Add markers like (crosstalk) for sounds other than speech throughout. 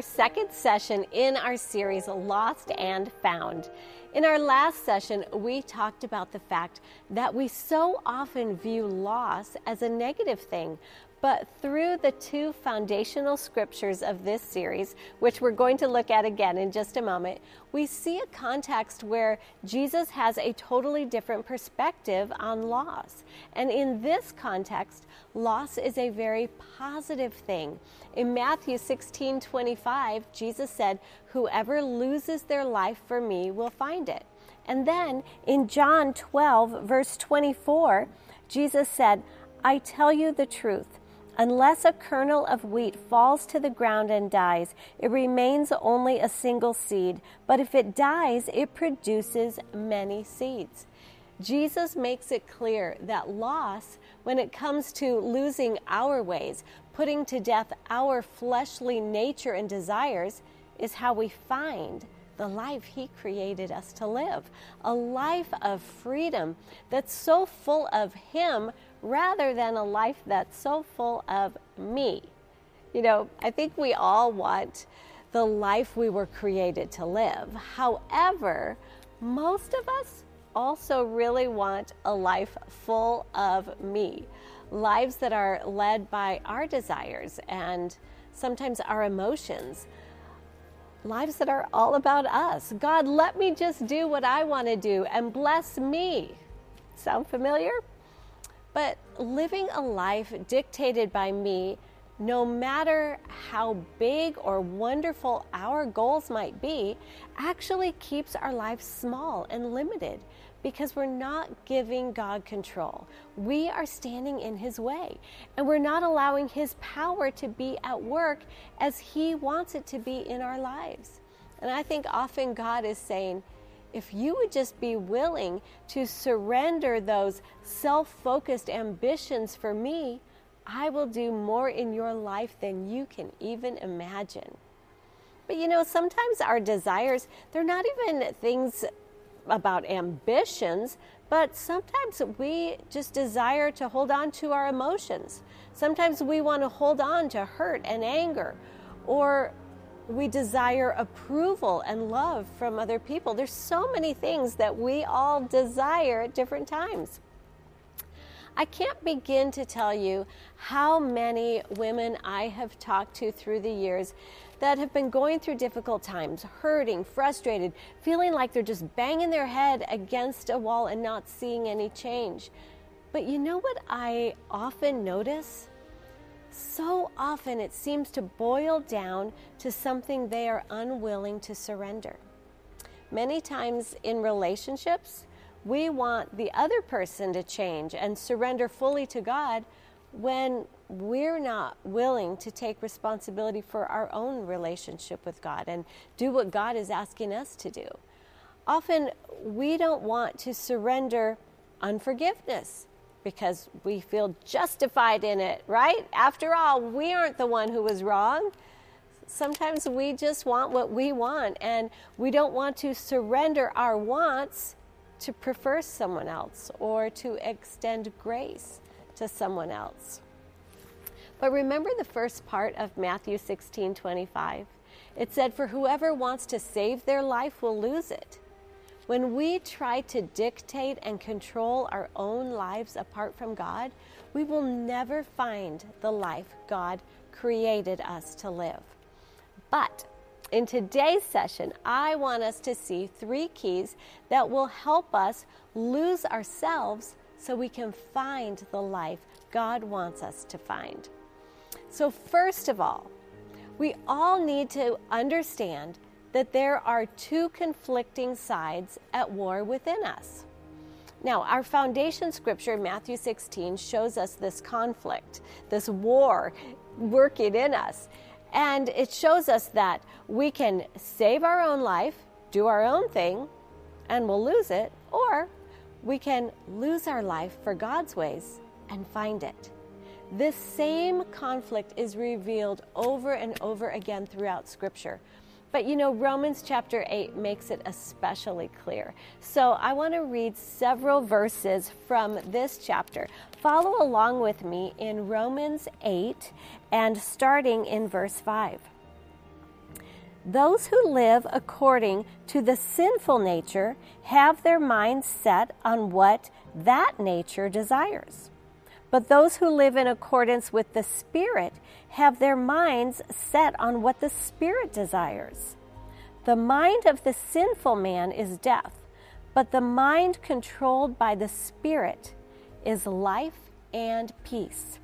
our second session in our series, Lost and Found. In our last session, we talked about the fact that we so often view loss as a negative thing, but through the two foundational scriptures of this series, which we're going to look at again in just a moment, we see a context where Jesus has a totally different perspective on loss. And in this context, loss is a very positive thing. In Matthew 16 25, Jesus said, Whoever loses their life for me will find it. And then in John 12, verse 24, Jesus said, I tell you the truth. Unless a kernel of wheat falls to the ground and dies, it remains only a single seed, but if it dies, it produces many seeds. Jesus makes it clear that loss, when it comes to losing our ways, putting to death our fleshly nature and desires, is how we find the life He created us to live. A life of freedom that's so full of Him rather than a life that's so full of me. You know, I think we all want the life we were created to live. However, most of us also really want a life full of me, lives that are led by our desires and sometimes our emotions, lives that are all about us. God, let me just do what I want to do and bless me. Sound familiar? But living a life dictated by me, no matter how big or wonderful our goals might be, actually keeps our lives small and limited because we're not giving God control. We are standing in His way and we're not allowing His power to be at work as He wants it to be in our lives. And I think often God is saying, if you would just be willing to surrender those self focused ambitions for me, I will do more in your life than you can even imagine. But you know, sometimes our desires, they're not even things about ambitions, but sometimes we just desire to hold on to our emotions. Sometimes we want to hold on to hurt and anger, or we desire approval and love from other people. There's so many things that we all desire at different times. I can't begin to tell you how many women I have talked to through the years that have been going through difficult times, hurting, frustrated, feeling like they're just banging their head against a wall and not seeing any change. But you know what I often notice? So often it seems to boil down to something they are unwilling to surrender. Many times in relationships, we want the other person to change and surrender fully to God when we're not willing to take responsibility for our own relationship with God and do what God is asking us to do. Often we don't want to surrender unforgiveness because we feel justified in it, right? After all, we aren't the one who was wrong. Sometimes we just want what we want, and we don't want to surrender our wants to prefer someone else or to extend grace to someone else. But remember the first part of Matthew 16 25. It said, For whoever wants to save their life will lose it when we try to dictate and control our own lives apart from God, we will never find the life God created us to live. But in today's session, I want us to see three keys that will help us lose ourselves so we can find the life God wants us to find. So, first of all, we all need to understand that there are two conflicting sides at war within us. Now, our foundation scripture, Matthew 16, shows us this conflict, this war working in us. And it shows us that we can save our own life, do our own thing, and we'll lose it, or we can lose our life for God's ways and find it. This same conflict is revealed over and over again throughout Scripture. But you know, Romans chapter 8 makes it especially clear. So I want to read several verses from this chapter. Follow along with me in Romans 8 and starting in verse 5. Those who live according to the sinful nature have their minds set on what that nature desires. But those who live in accordance with the Spirit have their minds set on what the Spirit desires. The mind of the sinful man is death, but the mind controlled by the Spirit is life and peace.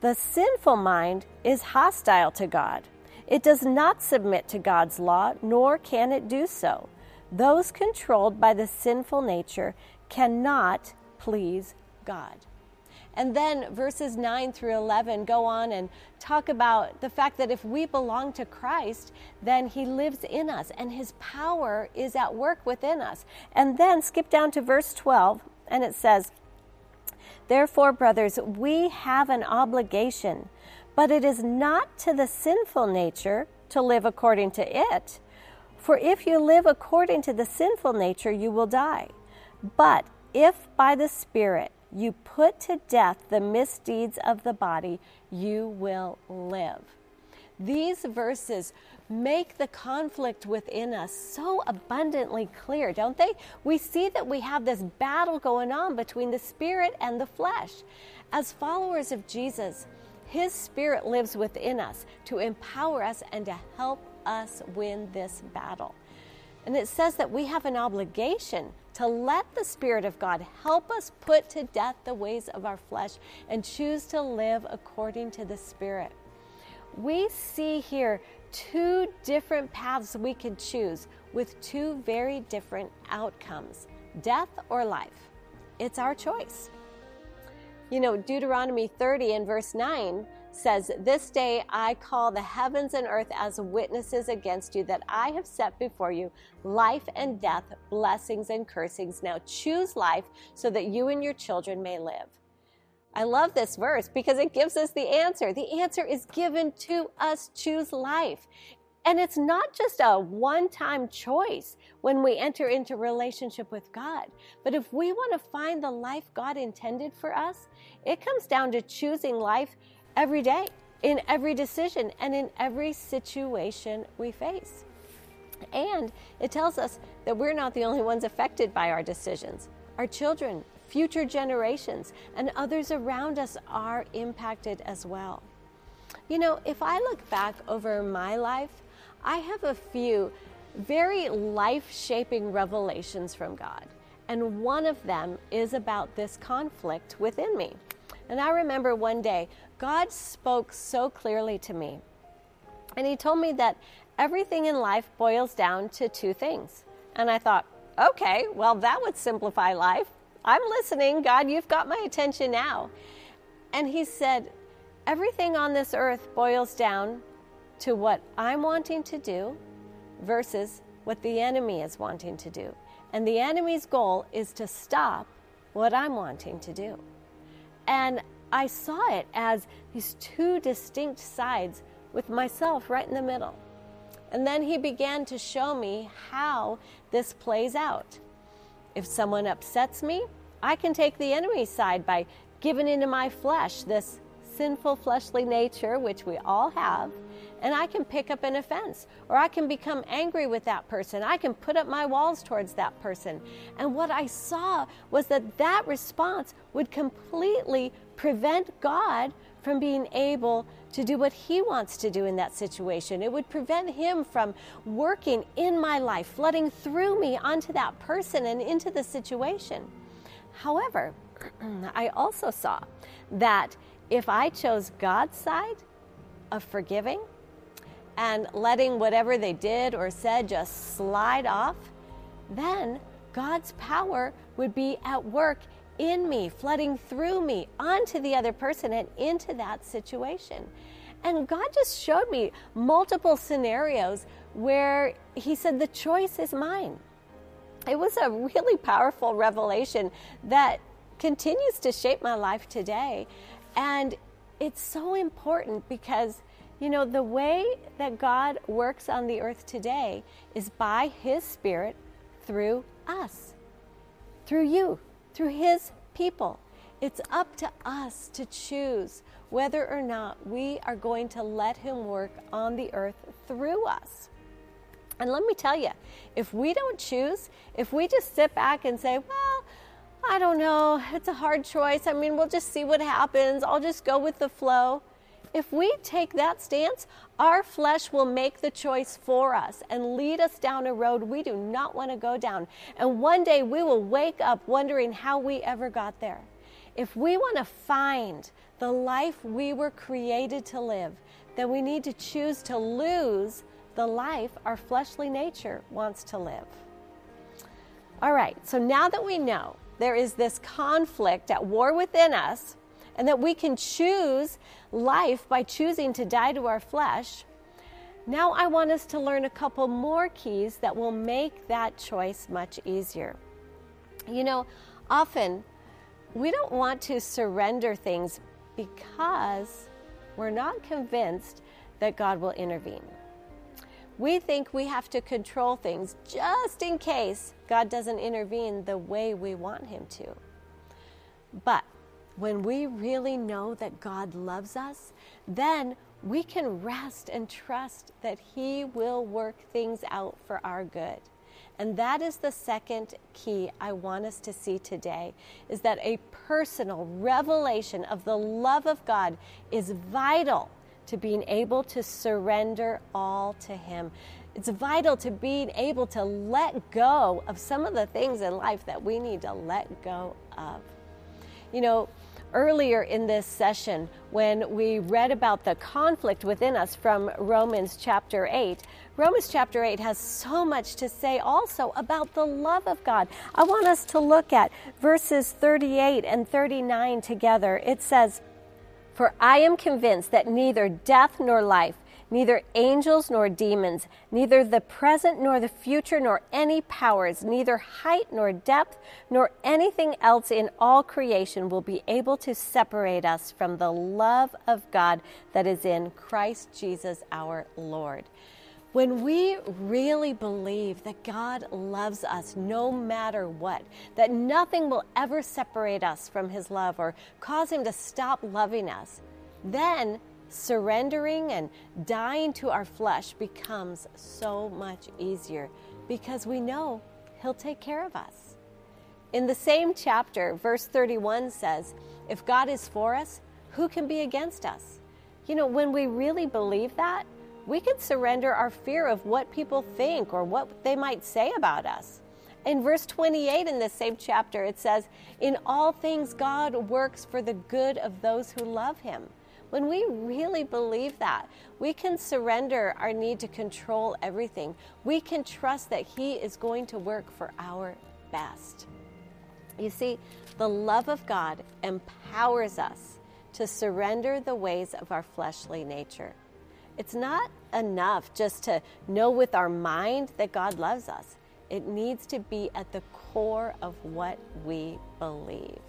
The sinful mind is hostile to God. It does not submit to God's law, nor can it do so. Those controlled by the sinful nature cannot please God. And then verses 9 through 11 go on and talk about the fact that if we belong to Christ, then He lives in us and His power is at work within us. And then skip down to verse 12, and it says, Therefore, brothers, we have an obligation, but it is not to the sinful nature to live according to it. For if you live according to the sinful nature, you will die. But if by the Spirit you put to death the misdeeds of the body, you will live. These verses make the conflict within us so abundantly clear, don't they? We see that we have this battle going on between the spirit and the flesh. As followers of Jesus, his spirit lives within us to empower us and to help us win this battle. And it says that we have an obligation to let the Spirit of God help us put to death the ways of our flesh and choose to live according to the Spirit. We see here two different paths we could choose with two very different outcomes death or life. It's our choice. You know, Deuteronomy 30 and verse 9 says, This day I call the heavens and earth as witnesses against you that I have set before you life and death, blessings and cursings. Now choose life so that you and your children may live. I love this verse because it gives us the answer. The answer is given to us choose life. And it's not just a one time choice when we enter into relationship with God. But if we want to find the life God intended for us, it comes down to choosing life every day, in every decision, and in every situation we face. And it tells us that we're not the only ones affected by our decisions. Our children, future generations, and others around us are impacted as well. You know, if I look back over my life, I have a few very life shaping revelations from God. And one of them is about this conflict within me. And I remember one day, God spoke so clearly to me. And He told me that everything in life boils down to two things. And I thought, okay, well, that would simplify life. I'm listening. God, you've got my attention now. And He said, everything on this earth boils down to what I'm wanting to do versus what the enemy is wanting to do. And the enemy's goal is to stop what I'm wanting to do. And I saw it as these two distinct sides with myself right in the middle. And then he began to show me how this plays out. If someone upsets me, I can take the enemy's side by giving into my flesh, this sinful fleshly nature, which we all have, and I can pick up an offense or I can become angry with that person. I can put up my walls towards that person. And what I saw was that that response would completely prevent God from being able to do what He wants to do in that situation. It would prevent Him from working in my life, flooding through me onto that person and into the situation. However, (clears throat) I also saw that if I chose God's side of forgiving, and letting whatever they did or said just slide off, then God's power would be at work in me, flooding through me onto the other person and into that situation. And God just showed me multiple scenarios where He said, The choice is mine. It was a really powerful revelation that continues to shape my life today. And it's so important because you know, the way that God works on the earth today is by His Spirit through us, through you, through His people. It's up to us to choose whether or not we are going to let Him work on the earth through us. And let me tell you, if we don't choose, if we just sit back and say, well, I don't know, it's a hard choice. I mean, we'll just see what happens. I'll just go with the flow. If we take that stance, our flesh will make the choice for us and lead us down a road we do not want to go down. And one day we will wake up wondering how we ever got there. If we want to find the life we were created to live, then we need to choose to lose the life our fleshly nature wants to live. All right, so now that we know there is this conflict at war within us, and that we can choose life by choosing to die to our flesh, now I want us to learn a couple more keys that will make that choice much easier. You know, often we don't want to surrender things because we're not convinced that God will intervene. We think we have to control things just in case God doesn't intervene the way we want Him to. But when we really know that God loves us, then we can rest and trust that He will work things out for our good. And that is the second key I want us to see today is that a personal revelation of the love of God is vital to being able to surrender all to Him. It's vital to being able to let go of some of the things in life that we need to let go of. You know, earlier in this session when we read about the conflict within us from Romans chapter 8. Romans chapter 8 has so much to say also about the love of God. I want us to look at verses 38 and 39 together. It says, For I am convinced that neither death nor life neither angels nor demons, neither the present nor the future, nor any powers, neither height nor depth, nor anything else in all creation will be able to separate us from the love of God that is in Christ Jesus our Lord. When we really believe that God loves us no matter what, that nothing will ever separate us from His love or cause Him to stop loving us, then surrendering and dying to our flesh becomes so much easier because we know He'll take care of us. In the same chapter, verse 31 says, If God is for us, who can be against us? You know, when we really believe that, we can surrender our fear of what people think or what they might say about us. In verse 28 in this same chapter, it says, In all things, God works for the good of those who love Him when we really believe that, we can surrender our need to control everything. We can trust that He is going to work for our best. You see, the love of God empowers us to surrender the ways of our fleshly nature. It's not enough just to know with our mind that God loves us. It needs to be at the core of what we believe.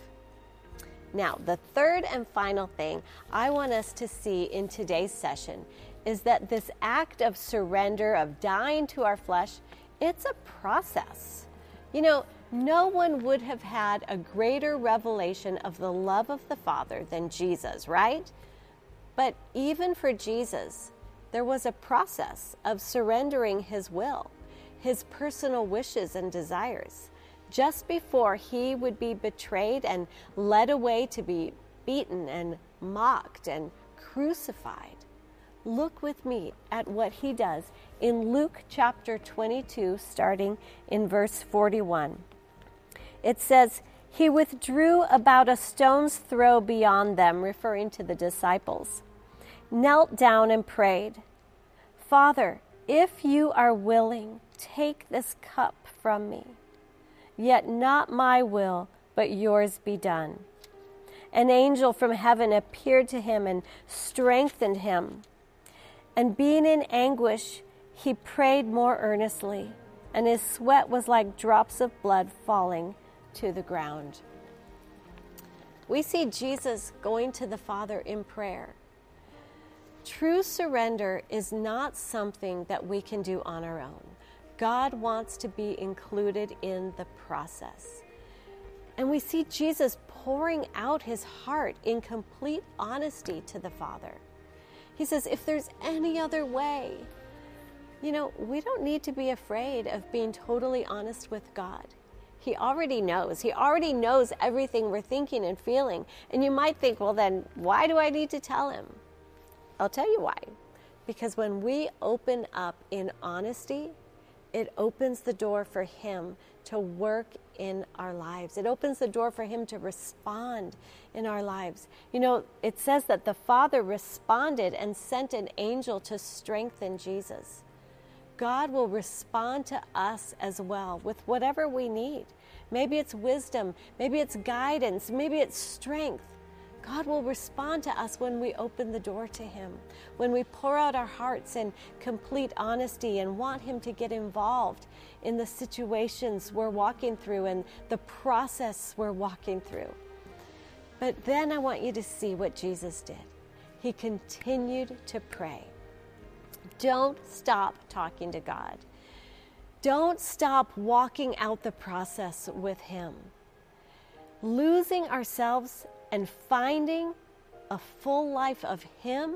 Now, the third and final thing I want us to see in today's session is that this act of surrender, of dying to our flesh, it's a process. You know, no one would have had a greater revelation of the love of the Father than Jesus, right? But even for Jesus, there was a process of surrendering his will, his personal wishes and desires just before he would be betrayed and led away to be beaten and mocked and crucified. Look with me at what he does in Luke chapter 22, starting in verse 41. It says, He withdrew about a stone's throw beyond them, referring to the disciples, knelt down and prayed, Father, if you are willing, take this cup from me. Yet not my will, but yours be done. An angel from heaven appeared to him and strengthened him. And being in anguish, he prayed more earnestly, and his sweat was like drops of blood falling to the ground. We see Jesus going to the Father in prayer. True surrender is not something that we can do on our own. God wants to be included in the process. And we see Jesus pouring out his heart in complete honesty to the Father. He says, if there's any other way, you know, we don't need to be afraid of being totally honest with God. He already knows. He already knows everything we're thinking and feeling. And you might think, well, then why do I need to tell him? I'll tell you why. Because when we open up in honesty, it opens the door for Him to work in our lives. It opens the door for Him to respond in our lives. You know, it says that the Father responded and sent an angel to strengthen Jesus. God will respond to us as well with whatever we need. Maybe it's wisdom, maybe it's guidance, maybe it's strength. God will respond to us when we open the door to Him, when we pour out our hearts in complete honesty and want Him to get involved in the situations we're walking through and the process we're walking through. But then I want you to see what Jesus did. He continued to pray. Don't stop talking to God. Don't stop walking out the process with Him. Losing ourselves and finding a full life of Him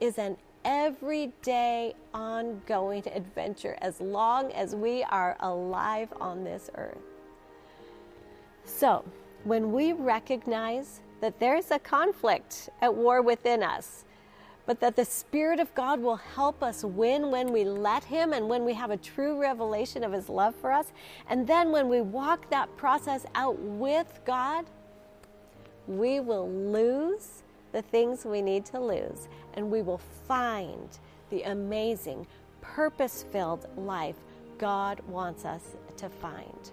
is an everyday, ongoing adventure as long as we are alive on this earth. So, when we recognize that there's a conflict at war within us, but that the Spirit of God will help us win when we let Him and when we have a true revelation of His love for us. And then when we walk that process out with God, we will lose the things we need to lose and we will find the amazing, purpose filled life God wants us to find.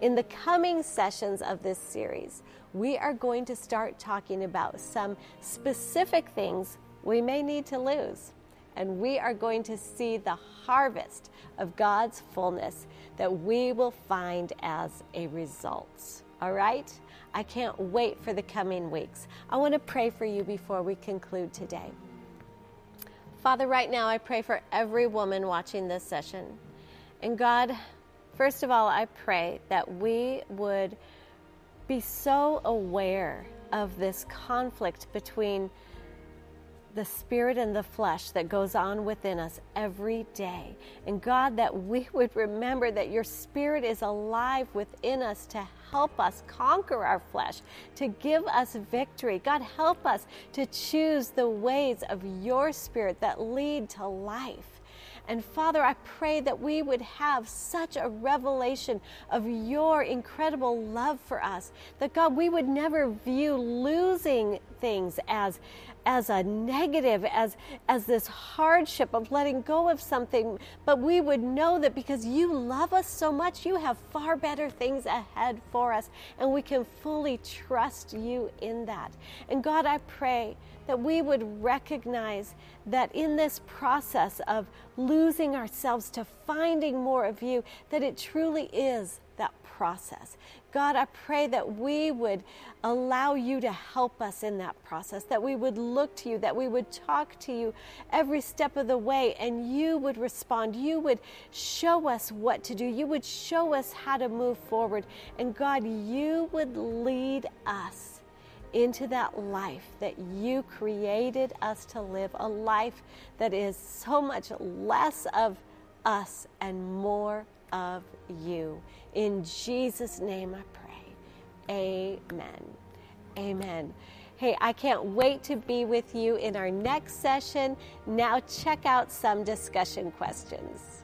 In the coming sessions of this series, we are going to start talking about some specific things we may need to lose. And we are going to see the harvest of God's fullness that we will find as a result. All right? I can't wait for the coming weeks. I want to pray for you before we conclude today. Father, right now I pray for every woman watching this session. And God, first of all, I pray that we would be so aware of this conflict between the spirit and the flesh that goes on within us every day. And God, that we (laughs) would remember that your spirit is alive within us to help us conquer our flesh, to give us victory. God, help us to choose the ways of your spirit that lead to life. And Father, I pray that we would have such a revelation of your incredible love for us, that God, we would never view losing things as as a negative, as, as this hardship of letting go of something, but we would know that because you love us so much, you have far better things ahead for us, and we can fully trust you in that. And God, I pray that we would recognize that in this process of losing ourselves to finding more of you, that it truly is that process. God, I pray that we would allow you to help us in that process, that we would look to you, that we would talk to you every step of the way, and you would respond. You would show us what to do. You would show us how to move forward. And God, you would lead us into that life that you created us to live, a life that is so much less of us and more of you. In Jesus' name I pray. Amen. Amen. Hey, I can't wait to be with you in our next session. Now, check out some discussion questions.